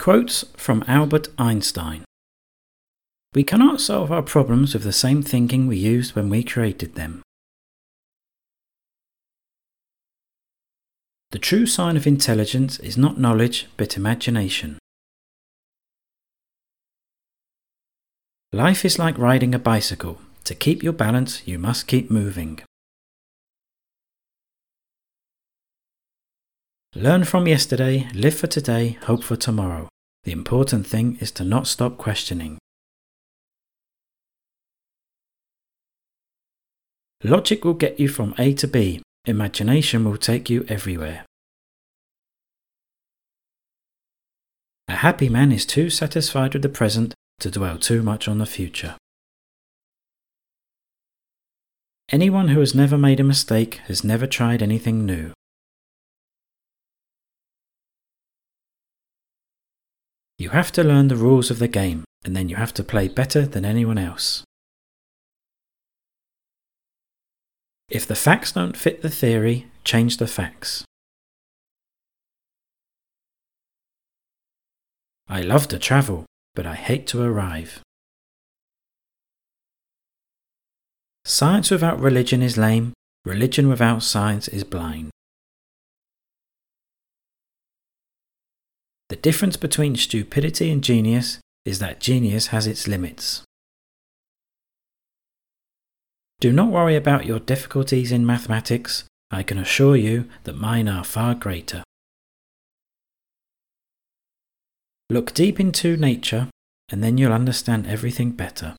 Quotes from Albert Einstein We cannot solve our problems with the same thinking we used when we created them. The true sign of intelligence is not knowledge but imagination. Life is like riding a bicycle. To keep your balance, you must keep moving. Learn from yesterday, live for today, hope for tomorrow. The important thing is to not stop questioning. Logic will get you from A to B. Imagination will take you everywhere. A happy man is too satisfied with the present to dwell too much on the future. Anyone who has never made a mistake has never tried anything new. You have to learn the rules of the game, and then you have to play better than anyone else. If the facts don't fit the theory, change the facts. I love to travel, but I hate to arrive. Science without religion is lame, religion without science is blind. The difference between stupidity and genius is that genius has its limits. Do not worry about your difficulties in mathematics. I can assure you that mine are far greater. Look deep into nature, and then you'll understand everything better.